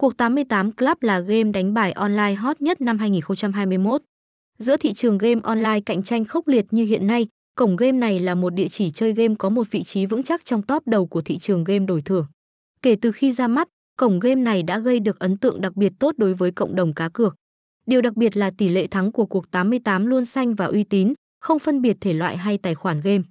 Cuộc 88 Club là game đánh bài online hot nhất năm 2021. Giữa thị trường game online cạnh tranh khốc liệt như hiện nay, cổng game này là một địa chỉ chơi game có một vị trí vững chắc trong top đầu của thị trường game đổi thưởng. Kể từ khi ra mắt, cổng game này đã gây được ấn tượng đặc biệt tốt đối với cộng đồng cá cược. Điều đặc biệt là tỷ lệ thắng của cuộc 88 luôn xanh và uy tín, không phân biệt thể loại hay tài khoản game.